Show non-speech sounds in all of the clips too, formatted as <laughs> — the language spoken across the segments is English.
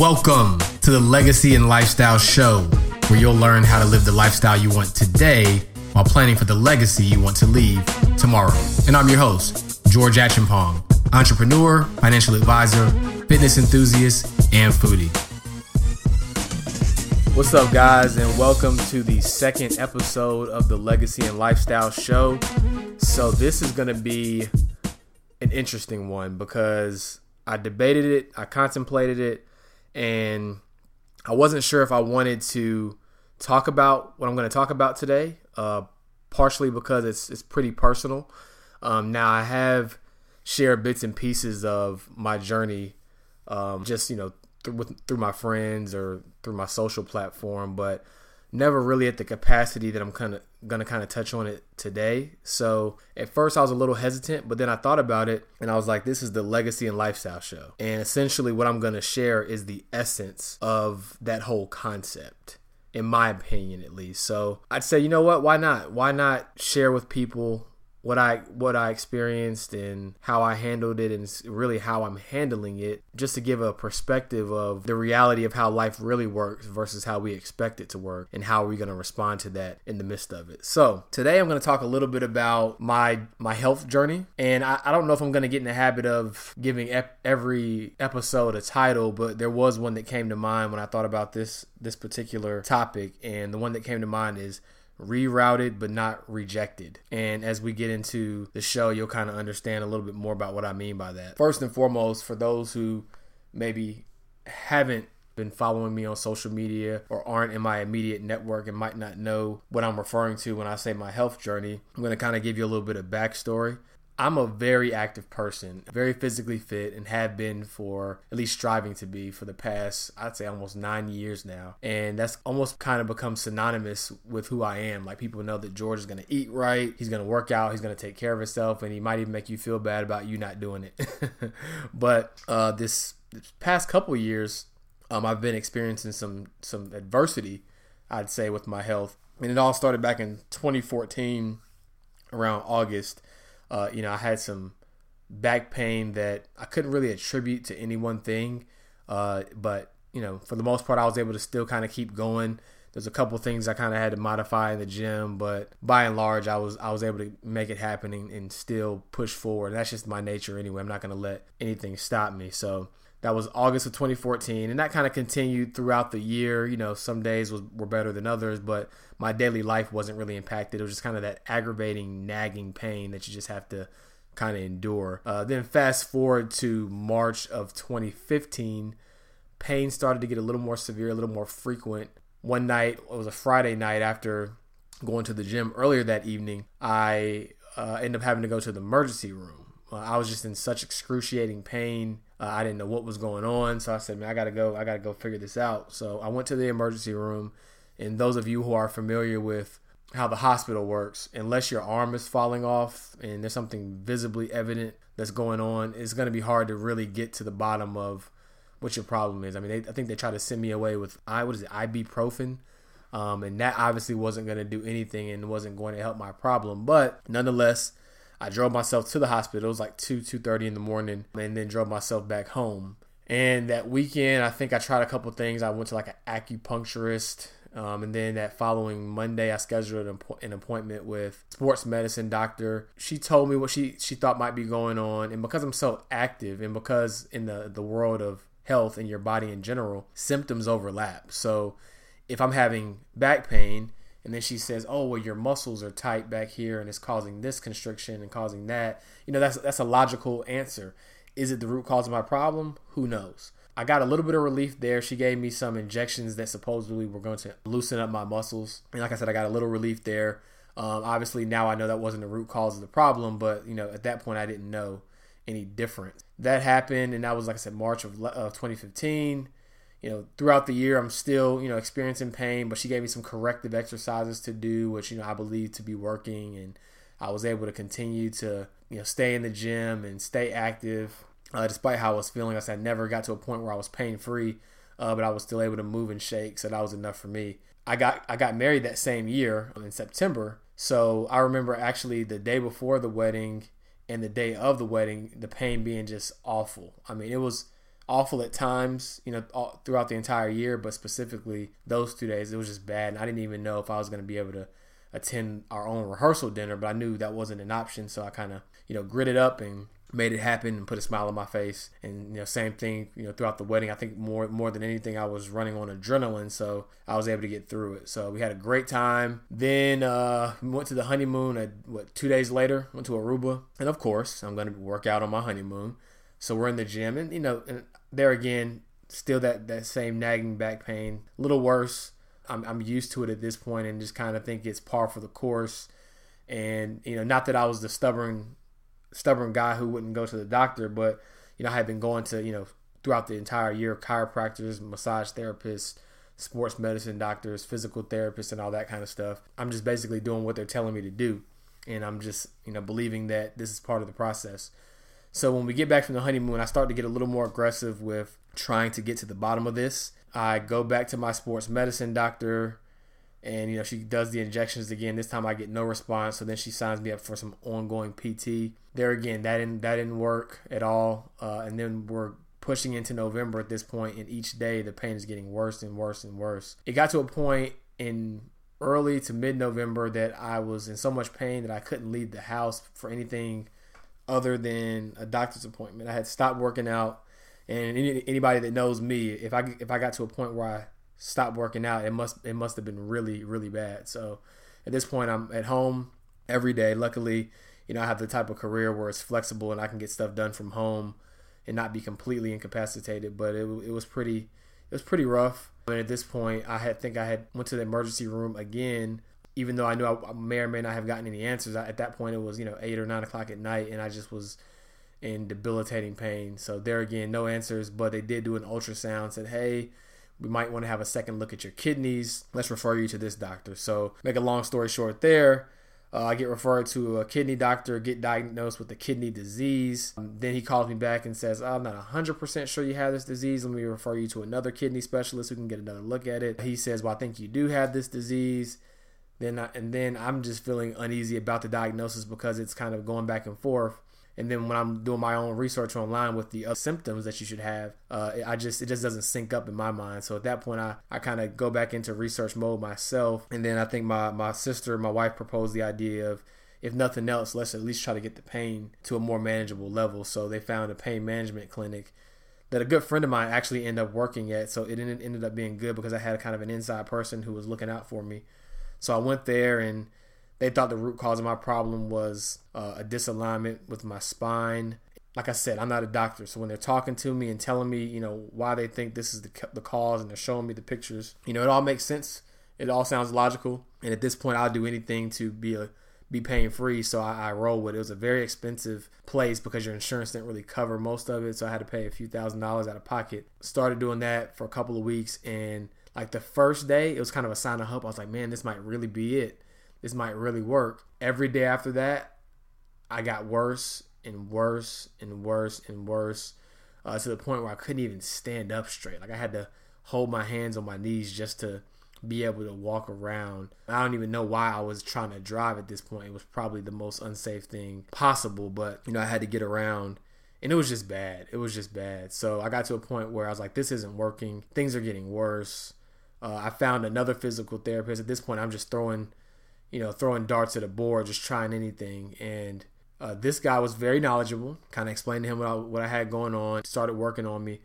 Welcome to the Legacy and Lifestyle Show, where you'll learn how to live the lifestyle you want today while planning for the legacy you want to leave tomorrow. And I'm your host, George Acheampong, entrepreneur, financial advisor, fitness enthusiast, and foodie. What's up, guys, and welcome to the second episode of the Legacy and Lifestyle Show. So, this is going to be an interesting one because I debated it, I contemplated it, and I wasn't sure if I wanted to talk about what I'm going to talk about today. Uh, partially because it's it's pretty personal. Um, now I have shared bits and pieces of my journey, um, just you know through with, through my friends or through my social platform, but never really at the capacity that I'm kind of gonna kind of touch on it today. So at first I was a little hesitant, but then I thought about it and I was like, this is the legacy and lifestyle show. And essentially what I'm gonna share is the essence of that whole concept. In my opinion, at least. So I'd say, you know what? Why not? Why not share with people what I what I experienced and how I handled it and really how I'm handling it just to give a perspective of the reality of how life really works versus how we expect it to work and how we're going to respond to that in the midst of it. So, today I'm going to talk a little bit about my my health journey and I, I don't know if I'm going to get in the habit of giving ep- every episode a title, but there was one that came to mind when I thought about this this particular topic and the one that came to mind is rerouted but not rejected. And as we get into the show, you'll kind of understand a little bit more about what I mean by that. First and foremost, for those who maybe haven't been following me on social media or aren't in my immediate network and might not know what I'm referring to when I say my health journey, I'm going to kind of give you a little bit of backstory. I'm a very active person, very physically fit, and have been for at least striving to be for the past, I'd say almost nine years now. And that's almost kind of become synonymous with who I am. Like people know that George is going to eat right, he's going to work out, he's going to take care of himself, and he might even make you feel bad about you not doing it. <laughs> but uh, this, this past couple years, um, I've been experiencing some some adversity, I'd say, with my health. And it all started back in 2014, around August uh, you know, I had some back pain that I couldn't really attribute to any one thing, uh, but you know, for the most part, I was able to still kind of keep going. There's a couple things I kind of had to modify in the gym, but by and large, I was I was able to make it happen and, and still push forward. And that's just my nature anyway. I'm not going to let anything stop me. So that was August of 2014, and that kind of continued throughout the year. You know, some days was, were better than others, but my daily life wasn't really impacted. It was just kind of that aggravating, nagging pain that you just have to kind of endure. Uh, then fast forward to March of 2015, pain started to get a little more severe, a little more frequent. One night, it was a Friday night after going to the gym earlier that evening, I uh, ended up having to go to the emergency room. Uh, I was just in such excruciating pain uh, I didn't know what was going on, so I said, "Man, I gotta go. I gotta go figure this out." So I went to the emergency room. And those of you who are familiar with how the hospital works, unless your arm is falling off and there's something visibly evident that's going on, it's to be hard to really get to the bottom of what your problem is. I mean, they, I think they tried to send me away with I what is it, ibuprofen, um, and that obviously wasn't going to do anything and wasn't going to help my problem. But nonetheless, I drove myself to the hospital. It was like 2, 2.30 in the morning and then drove myself back home. And that weekend, I think I tried a couple things. I went to like an acupuncturist. Um, and then that following Monday, I scheduled an, an appointment with sports medicine doctor. She told me what she, she thought might be going on. And because I'm so active and because in the, the world of health and your body in general, symptoms overlap. So if I'm having back pain, and then she says, "Oh, well, your muscles are tight back here, and it's causing this constriction and causing that." You know, that's that's a logical answer. Is it the root cause of my problem? Who knows? I got a little bit of relief there. She gave me some injections that supposedly were going to loosen up my muscles, and like I said, I got a little relief there. Um, obviously, now I know that wasn't the root cause of the problem, but you know, at that point, I didn't know any difference. That happened, and that was like I said, March of, of 2015 you know, throughout the year, I'm still, you know, experiencing pain, but she gave me some corrective exercises to do, which, you know, I believe to be working. And I was able to continue to, you know, stay in the gym and stay active. Uh, despite how I was feeling, I said I never got to a point where I was pain free, uh, but I was still able to move and shake. So that was enough for me. I got I got married that same year in September. So I remember actually the day before the wedding and the day of the wedding, the pain being just awful. I mean, it was awful at times, you know, all, throughout the entire year, but specifically those two days, it was just bad. And I didn't even know if I was going to be able to attend our own rehearsal dinner, but I knew that wasn't an option. So I kind of, you know, gritted up and made it happen and put a smile on my face. And you know, same thing, you know, throughout the wedding. I think more more than anything, I was running on adrenaline, so I was able to get through it. So we had a great time. Then uh, we went to the honeymoon. At, what two days later, went to Aruba, and of course, I'm going to work out on my honeymoon. So we're in the gym, and you know, and there again, still that that same nagging back pain, a little worse. I'm I'm used to it at this point, and just kind of think it's par for the course. And you know, not that I was the stubborn stubborn guy who wouldn't go to the doctor, but you know, I had been going to, you know, throughout the entire year, chiropractors, massage therapists, sports medicine doctors, physical therapists, and all that kind of stuff. I'm just basically doing what they're telling me to do. And I'm just, you know, believing that this is part of the process. So when we get back from the honeymoon, I start to get a little more aggressive with trying to get to the bottom of this. I go back to my sports medicine doctor and you know she does the injections again. This time I get no response, so then she signs me up for some ongoing PT. There again, that didn't that didn't work at all, uh, and then we're pushing into November at this point, and each day the pain is getting worse and worse and worse. It got to a point in early to mid November that I was in so much pain that I couldn't leave the house for anything other than a doctor's appointment. I had stopped working out, and any, anybody that knows me, if I if I got to a point where I stopped working out, it must it must have been really really bad. So at this point, I'm at home every day. Luckily, you know I have the type of career where it's flexible and I can get stuff done from home and not be completely incapacitated. But it, it was pretty it was pretty rough. And at this point, I had think I had went to the emergency room again. Even though I knew I, may or may not have gotten any answers, at that point it was you know eight or nine o'clock at night, and I just was in debilitating pain. So there again, no answers. But they did do an ultrasound. Said, hey, we might want to have a second look at your kidneys. Let's refer you to this doctor. So, make a long story short, there, uh, I get referred to a kidney doctor, get diagnosed with a kidney disease. Um, then he calls me back and says, I'm not 100% sure you have this disease. Let me refer you to another kidney specialist who can get another look at it. He says, Well, I think you do have this disease. Then I, and then I'm just feeling uneasy about the diagnosis because it's kind of going back and forth and then when I'm doing my own research online with the symptoms that you should have, uh, I just it just doesn't sync up in my mind. So at that point, I, I kind of go back into research mode myself, and then I think my my sister, my wife, proposed the idea of if nothing else, let's at least try to get the pain to a more manageable level. So they found a pain management clinic that a good friend of mine actually ended up working at. So it ended up being good because I had kind of an inside person who was looking out for me. So I went there and they thought the root cause of my problem was uh, a disalignment with my spine. Like I said, I'm not a doctor, so when they're talking to me and telling me, you know, why they think this is the, the cause, and they're showing me the pictures, you know, it all makes sense. It all sounds logical, and at this point, I'll do anything to be a be pain free. So I, I roll with it. It was a very expensive place because your insurance didn't really cover most of it. So I had to pay a few thousand dollars out of pocket. Started doing that for a couple of weeks. And like the first day, it was kind of a sign of hope. I was like, man, this might really be it this might really work. Every day after that, I got worse and worse and worse and worse uh, to the point where I couldn't even stand up straight. Like I had to hold my hands on my knees just to be able to walk around. I don't even know why I was trying to drive at this point. It was probably the most unsafe thing possible, but you know, I had to get around and it was just bad. It was just bad. So I got to a point where I was like, this isn't working. Things are getting worse. Uh, I found another physical therapist. At this point, I'm just throwing you know, throwing darts at a board, just trying anything. And uh, this guy was very knowledgeable, kind of explained to him what I, what I had going on, started working on me.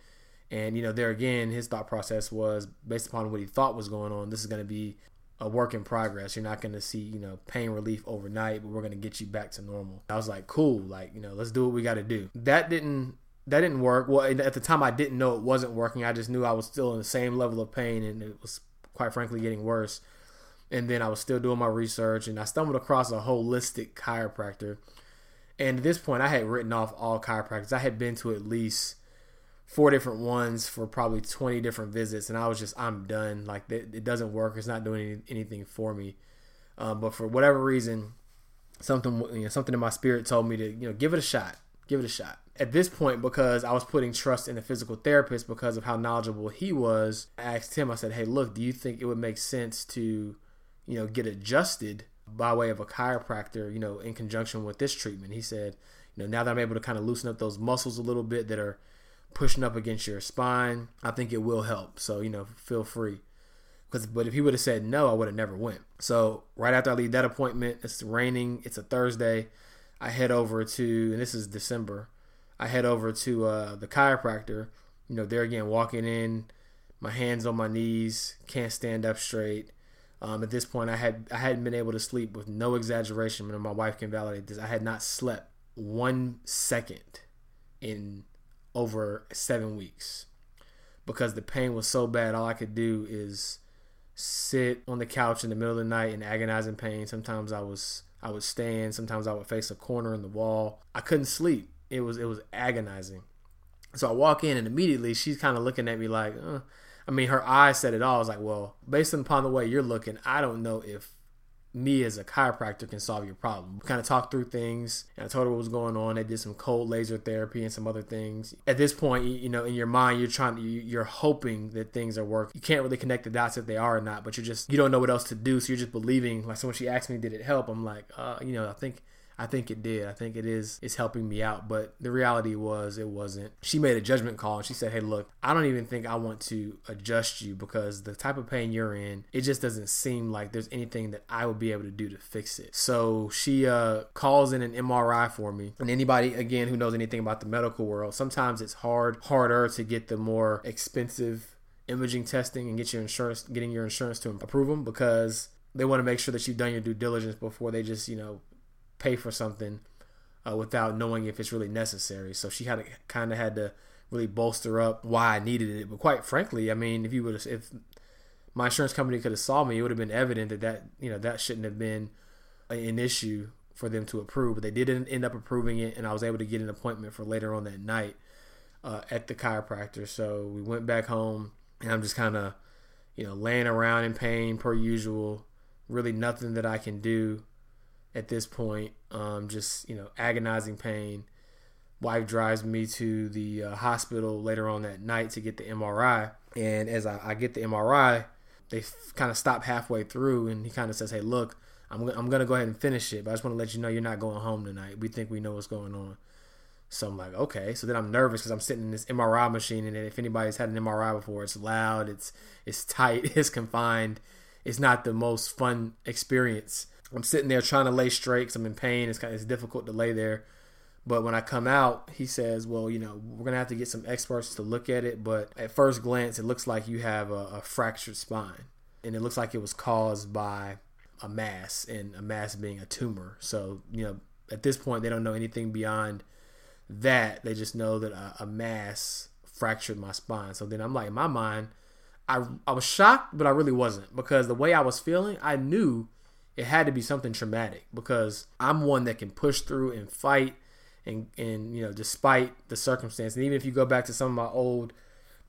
And, you know, there again, his thought process was based upon what he thought was going on, this is going to be a work in progress. You're not going to see, you know, pain relief overnight, but we're going to get you back to normal. I was like, cool, like, you know, let's do what we got to do. That didn't that didn't work. Well, at the time I didn't know it wasn't working. I just knew I was still in the same level of pain and it was quite frankly getting worse and then I was still doing my research and I stumbled across a holistic chiropractor. And at this point, I had written off all chiropractors. I had been to at least four different ones for probably 20 different visits, and I was just, I'm done. Like, it, doesn't work. It's not doing anything for me. Um, but for whatever reason, something you know, something in my spirit told me to you know give it a shot. Give it a shot. At this point, because I was putting trust in the physical therapist because of how knowledgeable he was, I asked him. I said, "Hey, look, do you think it would make sense to you know, get adjusted by way of a chiropractor, you know, in conjunction with this treatment. He said, you know, now that I'm able to kind of loosen up those muscles a little bit that are pushing up against your spine, I think it will help. So, you know, feel free. Cause, but if he would have said no, I would have never went. So right after I leave that appointment, it's raining. It's a Thursday. I head over to, and this is December. I head over to uh, the chiropractor. You know, there again, walking in, my hands on my knees, can't stand up straight. Um, at this point, I had I hadn't been able to sleep with no exaggeration. And my wife can validate this. I had not slept one second in over seven weeks because the pain was so bad. All I could do is sit on the couch in the middle of the night in agonizing pain. Sometimes I was I would stand. Sometimes I would face a corner in the wall. I couldn't sleep. It was it was agonizing. So I walk in and immediately she's kind of looking at me like, uh, I mean, her eyes said it all. I was like, well, based upon the way you're looking, I don't know if me as a chiropractor can solve your problem. We kind of talked through things and I told her what was going on. They did some cold laser therapy and some other things. At this point, you know, in your mind, you're trying to, you're hoping that things are working. You can't really connect the dots if they are or not, but you're just, you don't know what else to do. So you're just believing. Like, so when she asked me, did it help? I'm like, uh, you know, I think I think it did. I think it is is helping me out. But the reality was it wasn't. She made a judgment call and she said, Hey, look, I don't even think I want to adjust you because the type of pain you're in, it just doesn't seem like there's anything that I would be able to do to fix it. So she uh, calls in an MRI for me. And anybody again who knows anything about the medical world, sometimes it's hard, harder to get the more expensive imaging testing and get your insurance getting your insurance to approve them because they want to make sure that you've done your due diligence before they just you know pay for something uh, without knowing if it's really necessary. So she had kind of had to really bolster up why I needed it. But quite frankly, I mean, if you would if my insurance company could have saw me, it would have been evident that that you know that shouldn't have been an issue for them to approve. But they didn't end up approving it, and I was able to get an appointment for later on that night uh, at the chiropractor. So we went back home, and I'm just kind of you know laying around in pain per usual. Really nothing that I can do at this point. Um, just you know, agonizing pain. Wife drives me to the uh, hospital later on that night to get the MRI, and as I, I get the MRI, they f- kind of stop halfway through, and he kind of says, "Hey, look, I'm I'm gonna go ahead and finish it, but I just want to let you know you're not going home tonight. We think we know what's going on." So I'm like, okay. So then I'm nervous because I'm sitting in this MRI machine, and if anybody's had an MRI before, it's loud, it's it's tight, <laughs> it's confined. It's not the most fun experience. I'm sitting there trying to lay straight because I'm in pain. It's kind of, it's difficult to lay there. But when I come out, he says, "Well, you know, we're gonna have to get some experts to look at it. But at first glance, it looks like you have a, a fractured spine, and it looks like it was caused by a mass, and a mass being a tumor. So, you know, at this point, they don't know anything beyond that. They just know that a, a mass fractured my spine. So then I'm like, in my mind, I I was shocked, but I really wasn't because the way I was feeling, I knew it had to be something traumatic because I'm one that can push through and fight and and you know despite the circumstance. And even if you go back to some of my old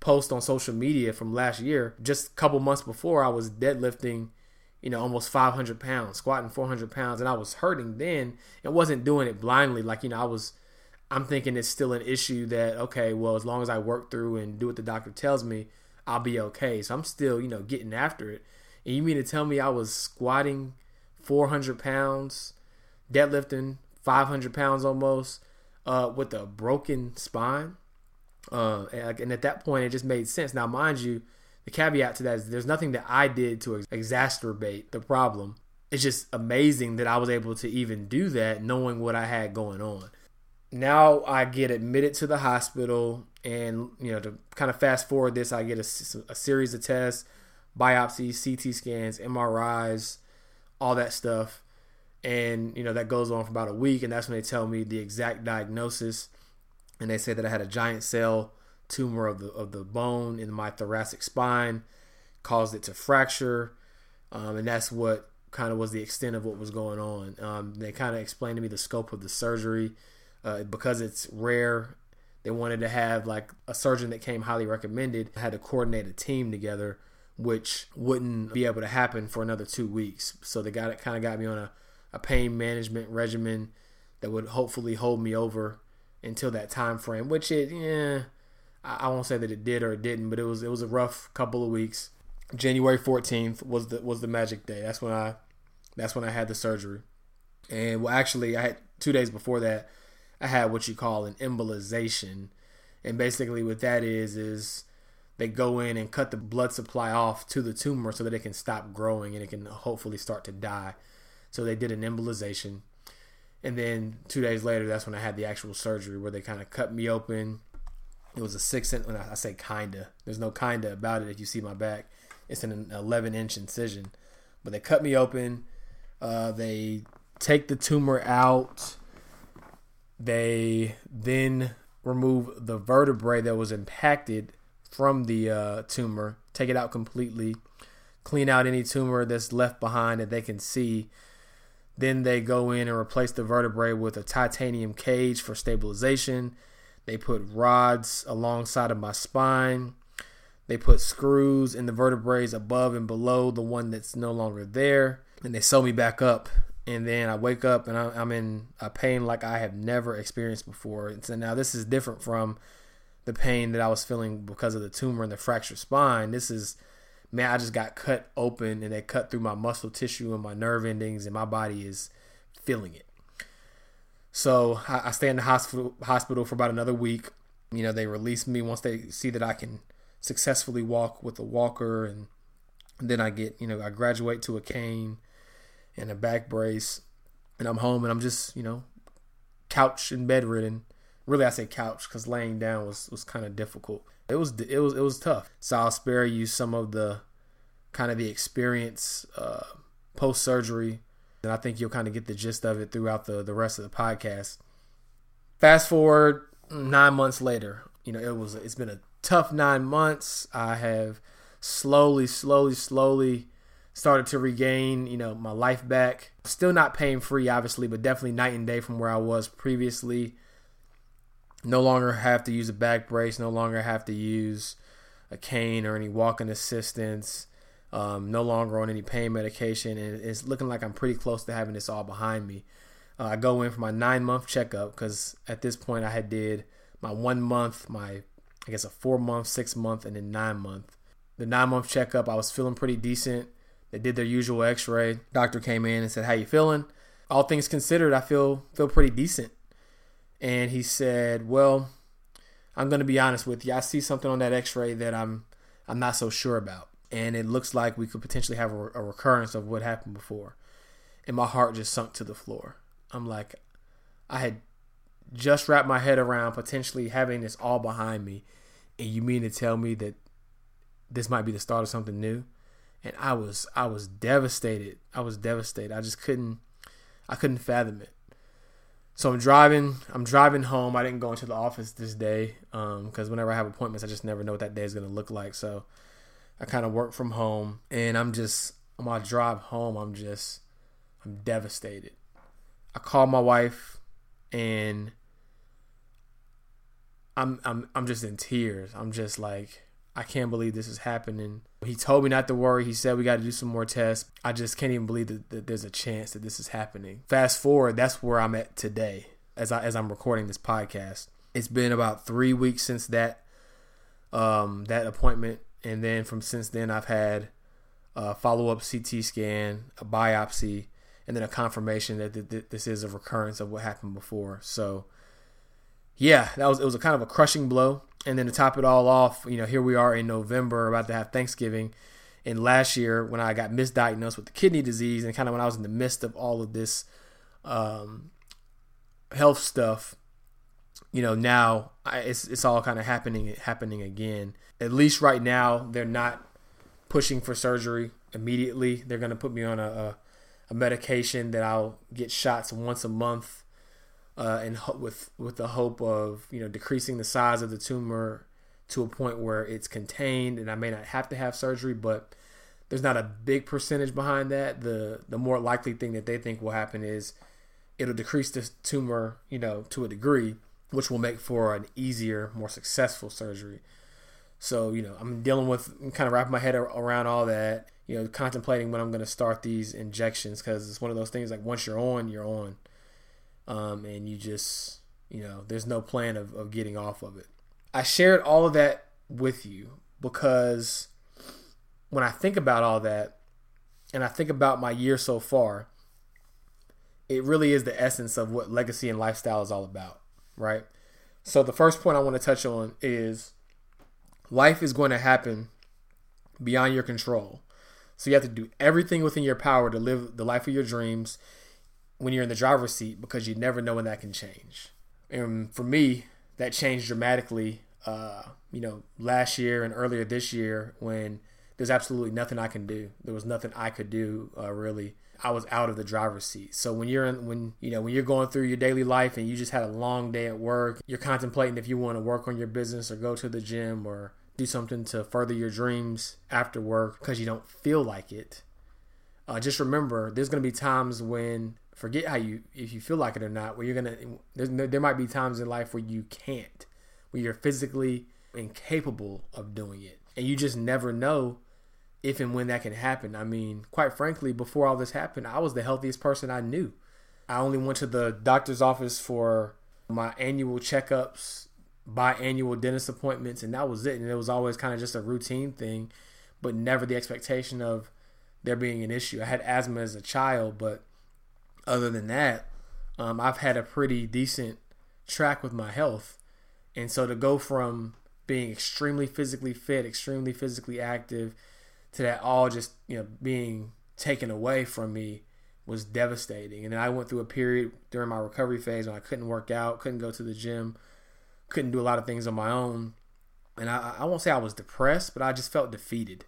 posts on social media from last year just a couple months before I was deadlifting you know almost 500 pounds squatting 400 pounds and I was hurting then and wasn't doing it blindly. Like you know I was I'm thinking it's still an issue that okay well as long as I work through and do what the doctor tells me I'll be okay. So I'm still you know getting after it. And you mean to tell me I was squatting 400 pounds, deadlifting 500 pounds almost, uh, with a broken spine. Uh, and, at that point, it just made sense. Now, mind you, the caveat to that is there's nothing that I did to exacerbate the problem. It's just amazing that I was able to even do that knowing what I had going on. Now I get admitted to the hospital, and you know, to kind of fast forward this, I get a, a series of tests, biopsies, CT scans, MRIs, all that stuff. And, you know, that goes on for about a week. And that's when they tell me the exact diagnosis. And they say that I had a giant cell tumor of the, of the bone in my thoracic spine, caused it to fracture. Um, and that's what kind of was the extent of what was going on. Um, they kind of explained to me the scope of the surgery. Uh, because it's rare, they wanted to have like a surgeon that came highly recommended, had to coordinate a team together which wouldn't be able to happen for another two weeks. So they got it kind of got me on a, a pain management regimen that would hopefully hold me over until that time frame. Which it, yeah, I, I won't say that it did or it didn't, but it was it was a rough couple of weeks. January fourteenth was the was the magic day. That's when I that's when I had the surgery. And well, actually, I had two days before that, I had what you call an embolization And basically, what that is is they go in and cut the blood supply off to the tumor so that it can stop growing and it can hopefully start to die. So they did an embolization. And then two days later, that's when I had the actual surgery where they kind of cut me open. It was a six inch, I say kinda, there's no kinda about it if you see my back. It's an 11 inch incision. But they cut me open. Uh, they take the tumor out. They then remove the vertebrae that was impacted from the uh, tumor, take it out completely, clean out any tumor that's left behind that they can see. Then they go in and replace the vertebrae with a titanium cage for stabilization. They put rods alongside of my spine. They put screws in the vertebrae above and below the one that's no longer there. And they sew me back up. And then I wake up and I'm in a pain like I have never experienced before. And so now this is different from the pain that I was feeling because of the tumor and the fractured spine. This is, man, I just got cut open and they cut through my muscle tissue and my nerve endings, and my body is feeling it. So I, stay in the hospital hospital for about another week. You know, they release me once they see that I can successfully walk with a walker, and then I get, you know, I graduate to a cane and a back brace, and I'm home and I'm just, you know, couch and bedridden really I say couch because laying down was was kind of difficult. It was it was it was tough. So I'll spare you some of the kind of the experience uh, post surgery, and I think you'll kind of get the gist of it throughout the the rest of the podcast. Fast forward nine months later, you know it was it's been a tough nine months. I have slowly, slowly, slowly started to regain, you know, my life back. Still not pain free, obviously, but definitely night and day from where I was previously no longer have to use a back brace, no longer have to use a cane or any walking assistance, um, no longer on any pain medication, and it's looking like I'm pretty close to having this all behind me. Uh, I go in for my nine month checkup because at this point I had did my one month, my I guess a four month, six month, and then nine month. The nine month checkup, I was feeling pretty decent. They did their usual X ray. Doctor came in and said, "How you feeling?" All things considered, I feel feel pretty decent and he said, "Well, I'm going to be honest with you. I see something on that X-ray that I'm I'm not so sure about, and it looks like we could potentially have a, a recurrence of what happened before." And my heart just sunk to the floor. I'm like, I had just wrapped my head around potentially having this all behind me, and you mean to tell me that this might be the start of something new? And I was I was devastated. I was devastated. I just couldn't I couldn't fathom it. So I'm driving. I'm driving home. I didn't go into the office this day because um, whenever I have appointments, I just never know what that day is going to look like. So I kind of work from home, and I'm just on my drive home. I'm just I'm devastated. I call my wife, and I'm I'm I'm just in tears. I'm just like I can't believe this is happening. He told me not to worry. He said we got to do some more tests. I just can't even believe that, that, there's a chance that this is happening. Fast forward, that's where I'm at today as I as I'm recording this podcast. It's been about three weeks since that um, that appointment, and then from since then I've had a follow up CT scan, a biopsy, and then a confirmation that th- th- this is a recurrence of what happened before. So yeah, that was it was a kind of a crushing blow. And then to top it all off, you know, here we are in November, about to have Thanksgiving. And last year, when I got misdiagnosed with the kidney disease, and kind of when I was in the midst of all of this um, health stuff, you know, now I, it's it's all kind of happening happening again. At least right now, they're not pushing for surgery immediately. They're going to put me on a, a, a medication that I'll get shots once a month uh, and ho- with with the hope of you know decreasing the size of the tumor to a point where it's contained, and I may not have to have surgery, but there's not a big percentage behind that. The the more likely thing that they think will happen is it'll decrease the tumor, you know, to a degree, which will make for an easier, more successful surgery. So, you know, I'm dealing with I'm kind of wrapping my head around all that, you know, contemplating when I'm going to start these injections because it's one of those things like once you're on, you're on um, and you just you know there's no plan of, of getting off of it i shared all of that with you because when i think about all that and i think about my year so far it really is the essence of what legacy and lifestyle is all about right So the first point I want to touch on is life is going to happen beyond your control. So you have to do everything within your power to live the life of your dreams when you're in the driver's seat because you never know when that can change. And for me, that changed dramatically, uh, you know, last year and earlier this year when there's absolutely nothing I can do. There was nothing I could do uh, really. I was out of the driver's seat. So when you're in, when you know when you're going through your daily life and you just had a long day at work, you're contemplating if you want to work on your business or go to the gym or do something to further your dreams after work because you don't feel like it. Uh, just remember, there's going to be times when forget how you if you feel like it or not. Where you're gonna there might be times in life where you can't, where you're physically incapable of doing it, and you just never know if and when that can happen. I mean, quite frankly, before all this happened, I was the healthiest person I knew. I only went to the doctor's office for my annual checkups, biannual dentist appointments, and that was it. And it was always kind of just a routine thing, but never the expectation of there being an issue. I had asthma as a child, but other than that, um, I've had a pretty decent track with my health. And so to go from being extremely physically fit, extremely physically active, to that all just you know being taken away from me was devastating. And then I went through a period during my recovery phase when I couldn't work out, couldn't go to the gym, couldn't do a lot of things on my own. And I, I won't say I was depressed, but I just felt defeated.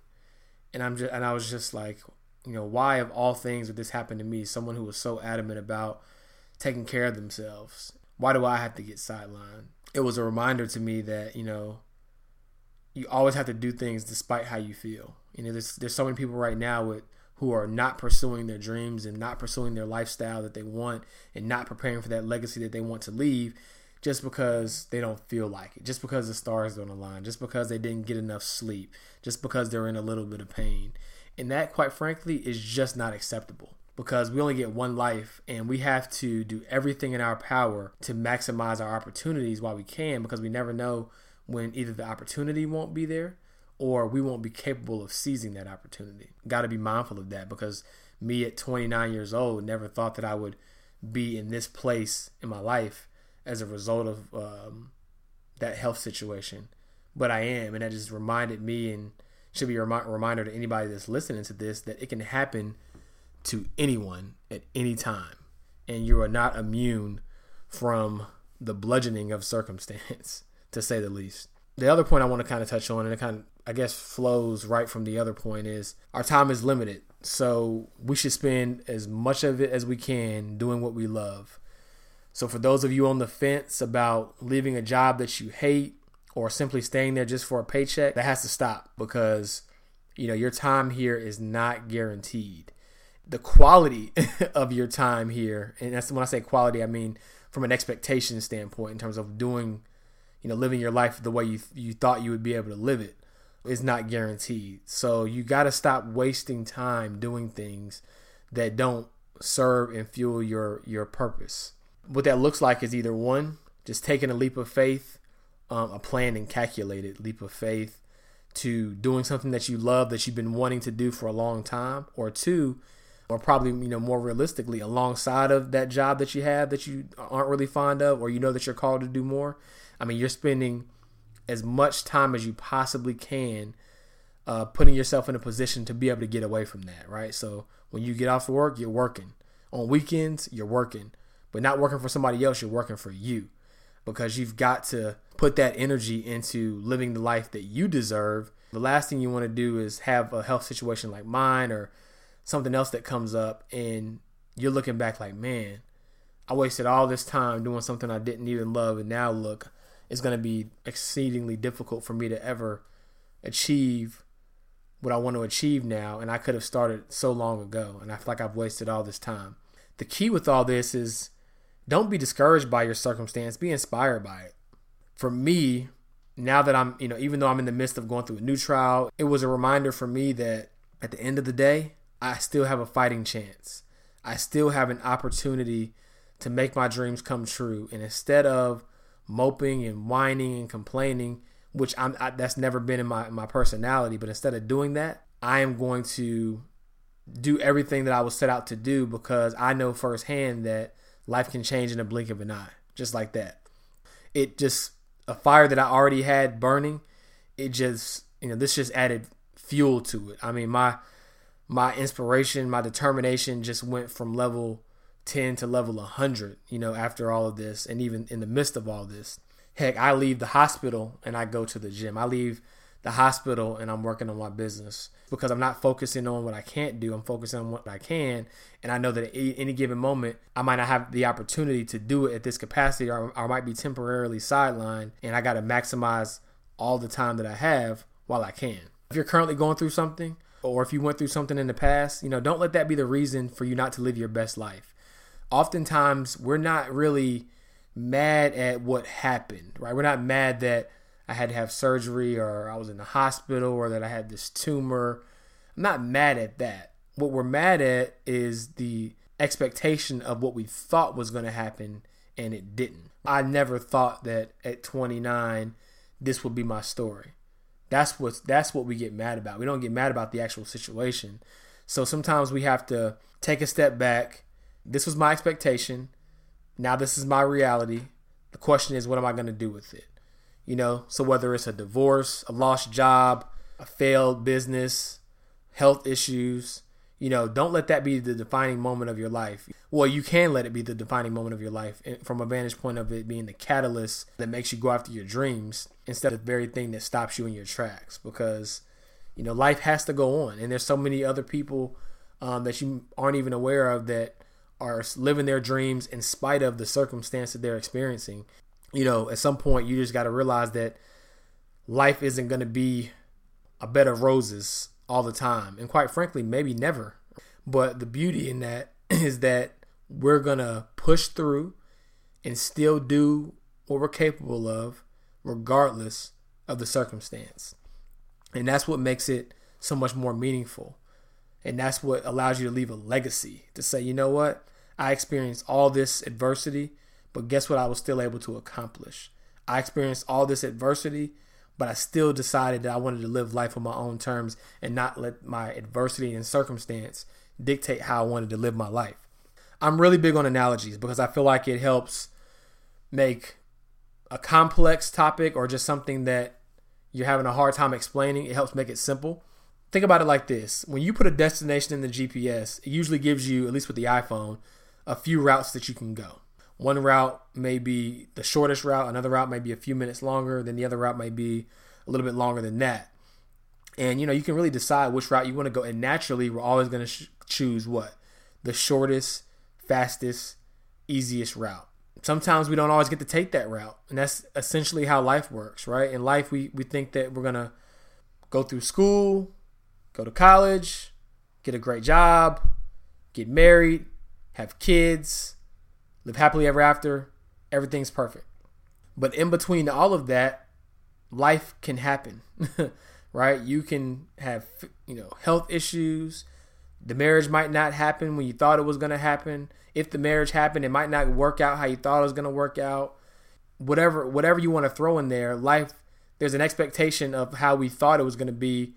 And I'm just and I was just like, you know, why of all things would this happen to me? Someone who was so adamant about taking care of themselves. Why do I have to get sidelined? It was a reminder to me that, you know, you always have to do things despite how you feel. You know, there's there's so many people right now with who are not pursuing their dreams and not pursuing their lifestyle that they want and not preparing for that legacy that they want to leave just because they don't feel like it, just because the stars don't align, just because they didn't get enough sleep, just because they're in a little bit of pain. And that, quite frankly, is just not acceptable because we only get one life and we have to do everything in our power to maximize our opportunities while we can because we never know when either the opportunity won't be there or we won't be capable of seizing that opportunity. Got to be mindful of that because me at 29 years old never thought that I would be in this place in my life as a result of um, that health situation. But I am, and that just reminded me and should be a remi- reminder to anybody that's listening to this that it can happen to anyone at any time, and you are not immune from the bludgeoning of circumstance. <laughs> to say the least. The other point I want to kind of touch on, and it kind of, I guess, flows right from the other point, is our time is limited. So we should spend as much of it as we can doing what we love. So for those of you on the fence about leaving a job that you hate or simply staying there just for a paycheck, that has to stop because you know your time here is not guaranteed. The quality <laughs> of your time here, and that's when I say quality, I mean from an expectation standpoint in terms of doing you know, living your life the way you you thought you would be able to live it is not guaranteed. So you got to stop wasting time doing things that don't serve and fuel your your purpose. What that looks like is either one, just taking a leap of faith, um, a planned and calculated leap of faith to doing something that you love that you've been wanting to do for a long time, or two, or probably you know more realistically, alongside of that job that you have that you aren't really fond of, or you know that you're called to do more, I mean, you're spending as much time as you possibly can uh, putting yourself in a position to be able to get away from that, right? So when you get off work, you're working. On weekends, you're working, but not working for somebody else, you're working for you because you've got to put that energy into living the life that you deserve. The last thing you want to do is have a health situation like mine or something else that comes up and you're looking back like, man, I wasted all this time doing something I didn't even love and now look, it's going to be exceedingly difficult for me to ever achieve what I want to achieve now. And I could have started so long ago. And I feel like I've wasted all this time. The key with all this is don't be discouraged by your circumstance, be inspired by it. For me, now that I'm, you know, even though I'm in the midst of going through a new trial, it was a reminder for me that at the end of the day, I still have a fighting chance. I still have an opportunity to make my dreams come true. And instead of moping and whining and complaining, which I'm I, that's never been in my my personality. But instead of doing that, I am going to do everything that I was set out to do because I know firsthand that life can change in a blink of an eye, just like that. it just a fire that I already had burning. It just you know this just added fuel to it. I mean my my inspiration, my determination just went from level 10 to level 100, you know, after all of this and even in the midst of all this. Heck, I leave the hospital and I go to the gym. I leave the hospital and I'm working on my business because I'm not focusing on what I can't do. I'm focusing on what I can. And I know that at any given moment, I might not have the opportunity to do it at this capacity or I might be temporarily sidelined. And I got to maximize all the time that I have while I can. If you're currently going through something, or if you went through something in the past, you know, don't let that be the reason for you not to live your best life. Oftentimes, we're not really mad at what happened, right? We're not mad that I had to have surgery or I was in the hospital or that I had this tumor. I'm not mad at that. What we're mad at is the expectation of what we thought was going to happen and it didn't. I never thought that at 29 this would be my story. That's what that's what we get mad about. We don't get mad about the actual situation. So sometimes we have to take a step back. This was my expectation. Now this is my reality. The question is what am I going to do with it? You know, so whether it's a divorce, a lost job, a failed business, health issues, you know, don't let that be the defining moment of your life. Well, you can let it be the defining moment of your life from a vantage point of it being the catalyst that makes you go after your dreams instead of the very thing that stops you in your tracks because, you know, life has to go on. And there's so many other people um, that you aren't even aware of that are living their dreams in spite of the circumstance that they're experiencing you know, at some point you just got to realize that life isn't going to be a bed of roses all the time. And quite frankly, maybe never. But the beauty in that <clears throat> is that we're going to push through and still do what we're capable of, regardless of the circumstance. And that's what makes it so much more meaningful. And that's what allows you to leave a legacy to say, you know what? I experienced all this adversity but guess what I was still able to accomplish? I experienced all this adversity, but I still decided that I wanted to live life on my own terms and not let my adversity and circumstance dictate how I wanted to live my life. I'm really big on analogies because I feel like it helps make a complex topic or just something that you're having a hard time explaining, it helps make it simple. Think about it like this when you put a destination in the GPS, it usually gives you, at least with the iPhone, a few routes that you can go. One route may be the shortest route, another route may be a few minutes longer, then the other route may be a little bit longer than that. And you know, you can really decide which route you want to go. And naturally, we're always going to sh- choose what? The shortest, fastest, easiest route. Sometimes we don't always get to take that route. And that's essentially how life works, right? In life, we, we think that we're going to go through school, go to college, get a great job, get married, have kids, live happily ever after, everything's perfect. But in between all of that, life can happen, <laughs> right? You can have, you know, health issues. The marriage might not happen when you thought it was going to happen. If the marriage happened, it might not work out how you thought it was going to work out. Whatever, whatever you want to throw in there, life. There's an expectation of how we thought it was going to be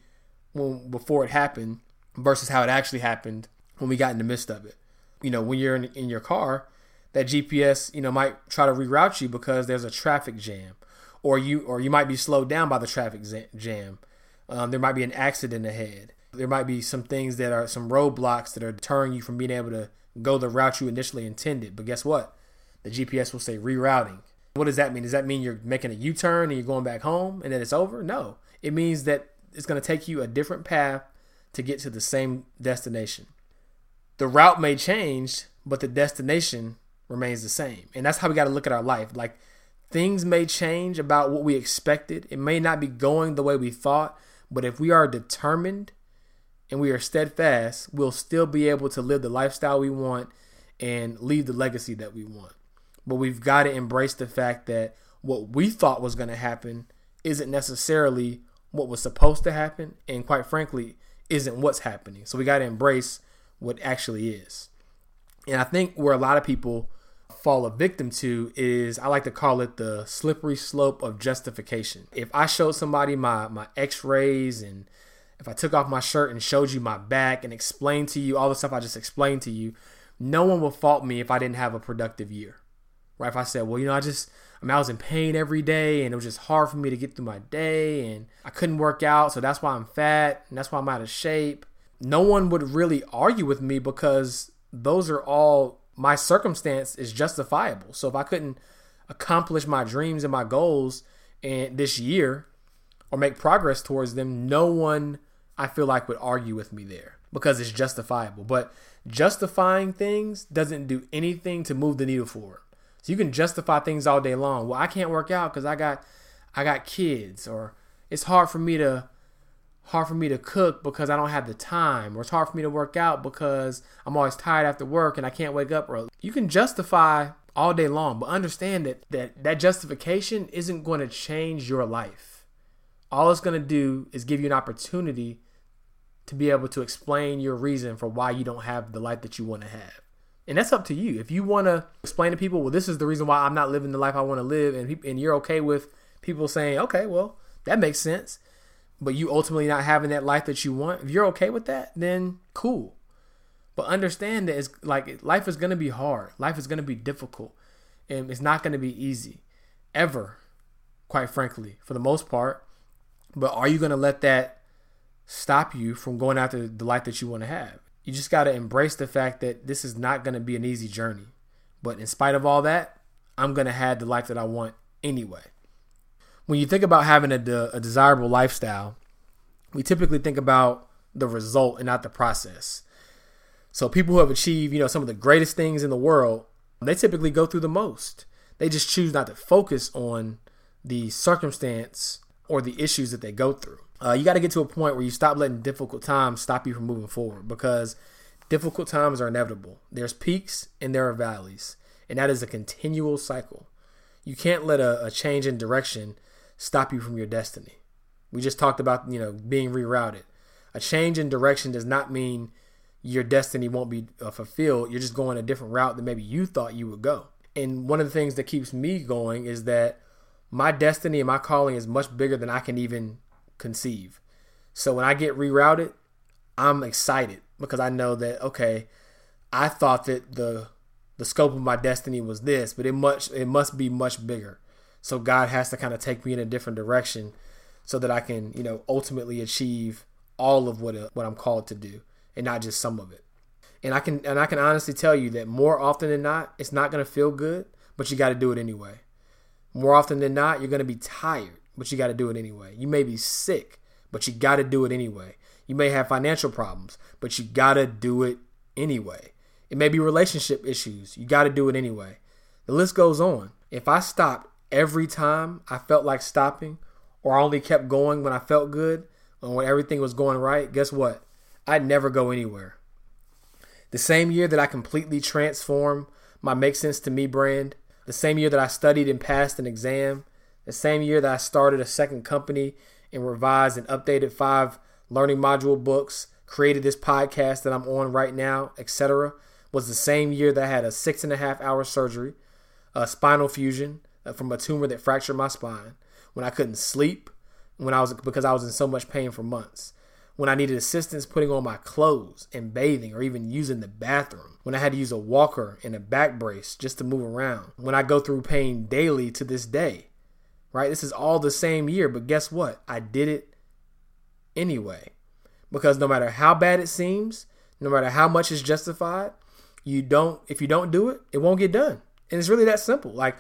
when before it happened versus how it actually happened when we got in the midst of it. You know, when you're in, in your car, that GPS, you know, might try to reroute you because there's a traffic jam, or you or you might be slowed down by the traffic jam. Um, there might be an accident ahead. There might be some things that are some roadblocks that are deterring you from being able to go the route you initially intended. But guess what? The GPS will say rerouting. What does that mean? Does that mean you're making a U-turn and you're going back home and then it's over? No. It means that it's going to take you a different path to get to the same destination. The route may change, but the destination remains the same. And that's how we got to look at our life. Like things may change about what we expected. It may not be going the way we thought, but if we are determined and we are steadfast, we'll still be able to live the lifestyle we want and leave the legacy that we want. But we've got to embrace the fact that what we thought was going to happen isn't necessarily what was supposed to happen, and quite frankly, isn't what's happening. So we got to embrace what actually is. And I think where a lot of people fall a victim to is I like to call it the slippery slope of justification. If I showed somebody my my x-rays and if I took off my shirt and showed you my back and explained to you all the stuff I just explained to you, no one will fault me if I didn't have a productive year. Right? If I said, "Well, you know, I just I mean, I was in pain every day and it was just hard for me to get through my day and I couldn't work out. So that's why I'm fat and that's why I'm out of shape. No one would really argue with me because those are all my circumstance is justifiable. So if I couldn't accomplish my dreams and my goals and this year or make progress towards them, no one I feel like would argue with me there because it's justifiable. But justifying things doesn't do anything to move the needle forward. So you can justify things all day long. Well, I can't work out because I got I got kids, or it's hard for me to hard for me to cook because I don't have the time, or it's hard for me to work out because I'm always tired after work and I can't wake up early. You can justify all day long, but understand that that, that justification isn't going to change your life. All it's going to do is give you an opportunity to be able to explain your reason for why you don't have the life that you want to have. And that's up to you. If you want to explain to people, well, this is the reason why I'm not living the life I want to live, and, and you're okay with people saying, okay, well, that makes sense, but you ultimately not having that life that you want, if you're okay with that, then cool. But understand that it's like life is to be hard, life is to be difficult, and it's not to be easy ever, quite frankly, for the most part. But are you to let that stop you from going after the life that you want to have? You just got to embrace the fact that this is not to be an easy journey. But in spite of all that, I'm to have the life that I want anyway. When you think about having a, a desirable lifestyle, we typically think about the result and not the process. So people who have achieved, you know, some of the greatest things in the world, they typically go through the most. They just choose not to focus on the circumstance or the issues that they go through uh, you got to get to a point where you stop letting difficult times stop you from moving forward because difficult times are inevitable. There's peaks and there are valleys, and that is a continual cycle. You can't let a, a change in direction stop you from your destiny. We just talked about you know being rerouted. A change in direction does not mean your destiny won't be uh, fulfilled. You're just going a different route than maybe you thought you would go. And one of the things that keeps me going is that my destiny and my calling is much bigger than I can even conceive. So when I get rerouted, I'm excited because I know that okay, I thought that the the scope of my destiny was this, but it much it must be much bigger. So God has to kind of take me in a different direction so that I can, you know, ultimately achieve all of what uh, what I'm called to do and not just some of it. And I can and I can honestly tell you that more often than not, it's not going to feel good, but you got to do it anyway. More often than not, you're going to be tired but you got to do it anyway. You may be sick, but you got to do it anyway. You may have financial problems, but you got to do it anyway. It may be relationship issues. You got to do it anyway. The list goes on. If I stopped every time I felt like stopping, or I only kept going when I felt good, and when everything was going right, guess what? I'd never go anywhere. The same year that I completely transformed my Make Sense to Me brand, the same year that I studied and passed an exam, the same year that I started a second company and revised and updated five learning module books, created this podcast that I'm on right now, etc., was the same year that I had a six and a half hour surgery, a spinal fusion Uh, from a tumor that fractured my spine, when I couldn't sleep, when I was because I was in so much pain for months, when I needed assistance putting on my clothes and bathing or even using the bathroom, when I had to use a walker and a back brace just to move around, when I go through pain daily to this day right? This is all the same year, but guess what? I did it anyway. Because no matter how bad it seems, no matter how much is justified, you don't if you don't do it, it won't get done. And it's really that simple. Like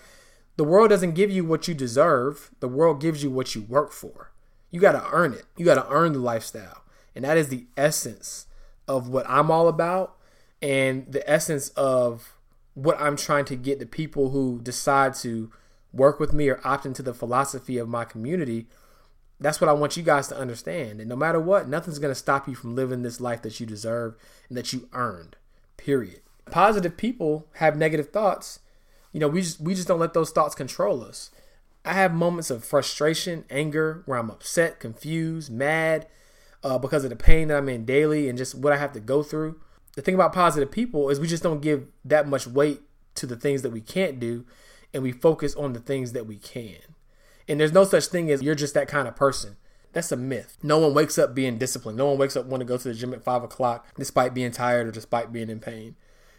the world doesn't give you what you deserve, the world gives you what you work for. You got to earn it. You got to earn the lifestyle. And that is the essence of what I'm all about and the essence of what I'm trying to get the people who decide to work with me or opt into the philosophy of my community, that's what I want you guys to understand. And no matter what, nothing's going to stop you from living this life that you deserve and that you earned. Period. Positive people have negative thoughts. You know, we just we just don't let those thoughts control us. I have moments of frustration, anger, where I'm upset, confused, mad uh, because of the pain that I'm in daily and just what I have to go through. The thing about positive people is we just don't give that much weight to the things that we can't do and we focus on the things that we can. And there's no such thing as you're just that kind of person. That's a myth. No one wakes up being disciplined. No one wakes up wanting to go to the gym at five o'clock despite being tired or despite being in pain.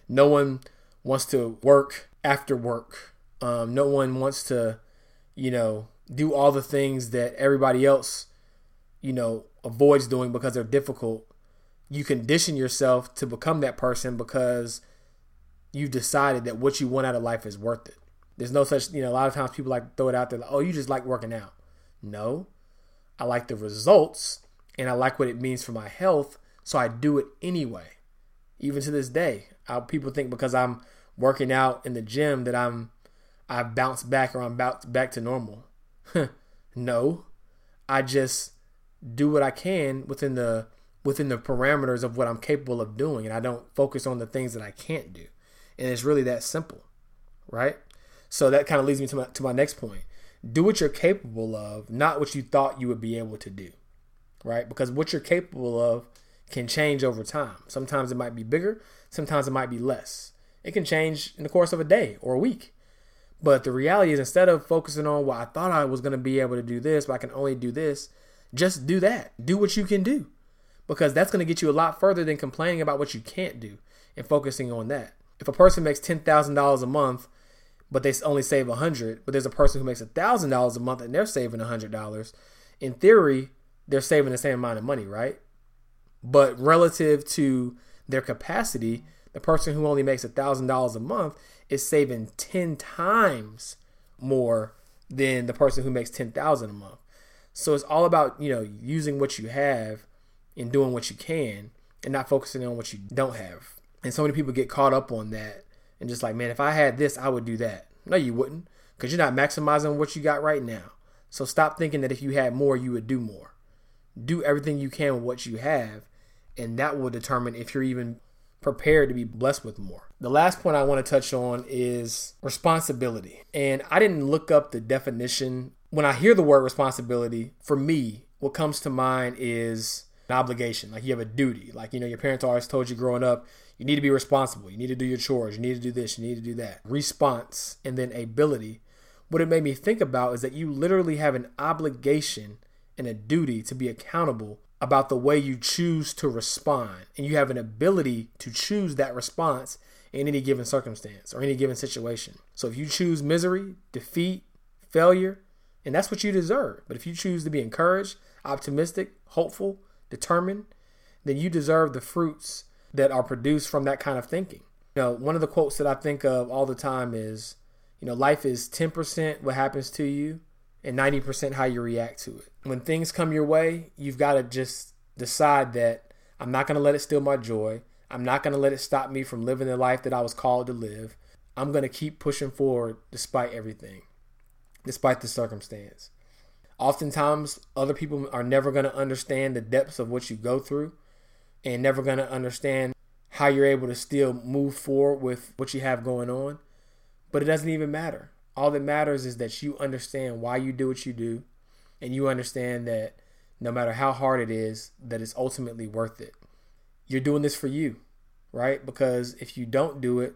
No one wants to work after work Um, no one wants to, you know, do all the things that everybody else, you know, avoids doing because they're difficult. You condition yourself to become that person because you've decided that what you want out of life is worth it. There's no such, you know, a lot of times people like throw it out there like, oh, you just like working out. No, I like the results and I like what it means for my health, so I do it anyway. Even to this day, I, people think because I'm working out in the gym that I'm I've bounced back or I'm about back to normal. <laughs> no, I just do what I can within the within the parameters of what I'm capable of doing, and I don't focus on the things that I can't do. And it's really that simple, right? So that kind of leads me to my to my next point. Do what you're capable of, not what you thought you would be able to do, right? Because what you're capable of can change over time. Sometimes it might be bigger, sometimes it might be less. It can change in the course of a day or a week. But the reality is, instead of focusing on, well, I thought I was going to be able to do this, but I can only do this, just do that. Do what you can do. Because that's going to get you a lot further than complaining about what you can't do and focusing on that. If a person makes $10,000 a month, but they only save 100 but there's a person who makes $1,000 a month and they're saving $100, in theory, they're saving the same amount of money, right? But relative to their capacity, the person who only makes $1,000 a month is saving 10 times more than the person who makes 10,000 a month. So it's all about, you know, using what you have and doing what you can and not focusing on what you don't have. And so many people get caught up on that and just like, man, if I had this, I would do that. No, you wouldn't because you're not maximizing what you got right now. So stop thinking that if you had more, you would do more. Do everything you can with what you have, and that will determine if you're even prepared to be blessed with more. The last point I want to touch on is responsibility. And I didn't look up the definition. When I hear the word responsibility, for me, what comes to mind is an obligation. Like you have a duty. Like, you know, your parents always told you growing up, you need to be responsible. You need to do your chores. You need to do this. You need to do that. Response and then ability. What it made me think about is that you literally have an obligation and a duty to be accountable about the way you choose to respond. And you have an ability to choose that response in any given circumstance or any given situation. So if you choose misery, defeat, failure, and that's what you deserve. But if you choose to be encouraged, optimistic, hopeful, determined, then you deserve the fruits that are produced from that kind of thinking. You know, one of the quotes that I think of all the time is, you know, life is 10% what happens to you and 90% how you react to it. When things come your way, you've got to just decide that I'm not going to let it steal my joy. I'm not going to let it stop me from living the life that I was called to live. I'm going to keep pushing forward despite everything, despite the circumstance. Oftentimes, other people are never going to understand the depths of what you go through and never going to understand how you're able to still move forward with what you have going on. But it doesn't even matter all that matters is that you understand why you do what you do and you understand that no matter how hard it is that it's ultimately worth it. You're doing this for you right? Because if you don't do it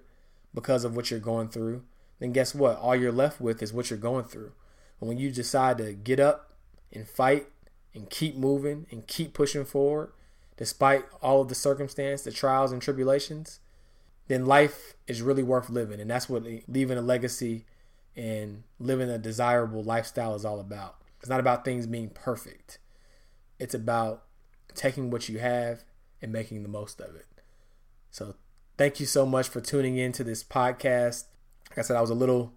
because of what you're going through then guess what? All you're left with is what you're going through. And when you decide to get up and fight and keep moving and keep pushing forward despite all of the circumstance the trials and tribulations then life is really worth living. And that's what leaving a legacy and living a desirable lifestyle is all about. It's not about things being perfect. It's about taking what you have and making the most of it. So, thank you so much for tuning in to this podcast. Like I said, I was a little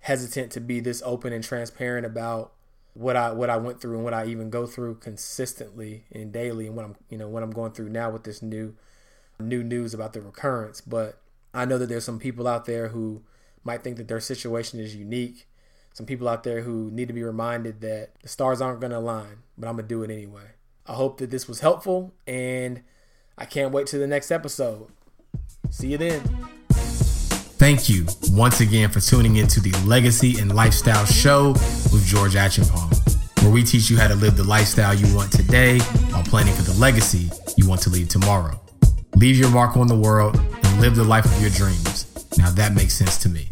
hesitant to be this open and transparent about what I what I went through and what I even go through consistently and daily and what I'm you know what I'm going through now with this new new news about the recurrence. But I know that there's some people out there who might think that their situation is unique. Some people out there who need to be reminded that the stars aren't going to align, but I'm going to do it anyway. I hope that this was helpful, and I can't wait to the next episode. See you then. Thank you once again for tuning into the Legacy and Lifestyle Show with George Achenbaum, where we teach you how to live the lifestyle you want today while planning for the legacy you want to leave tomorrow. Leave your mark on the world and live the life of your dreams. Now that makes sense to me.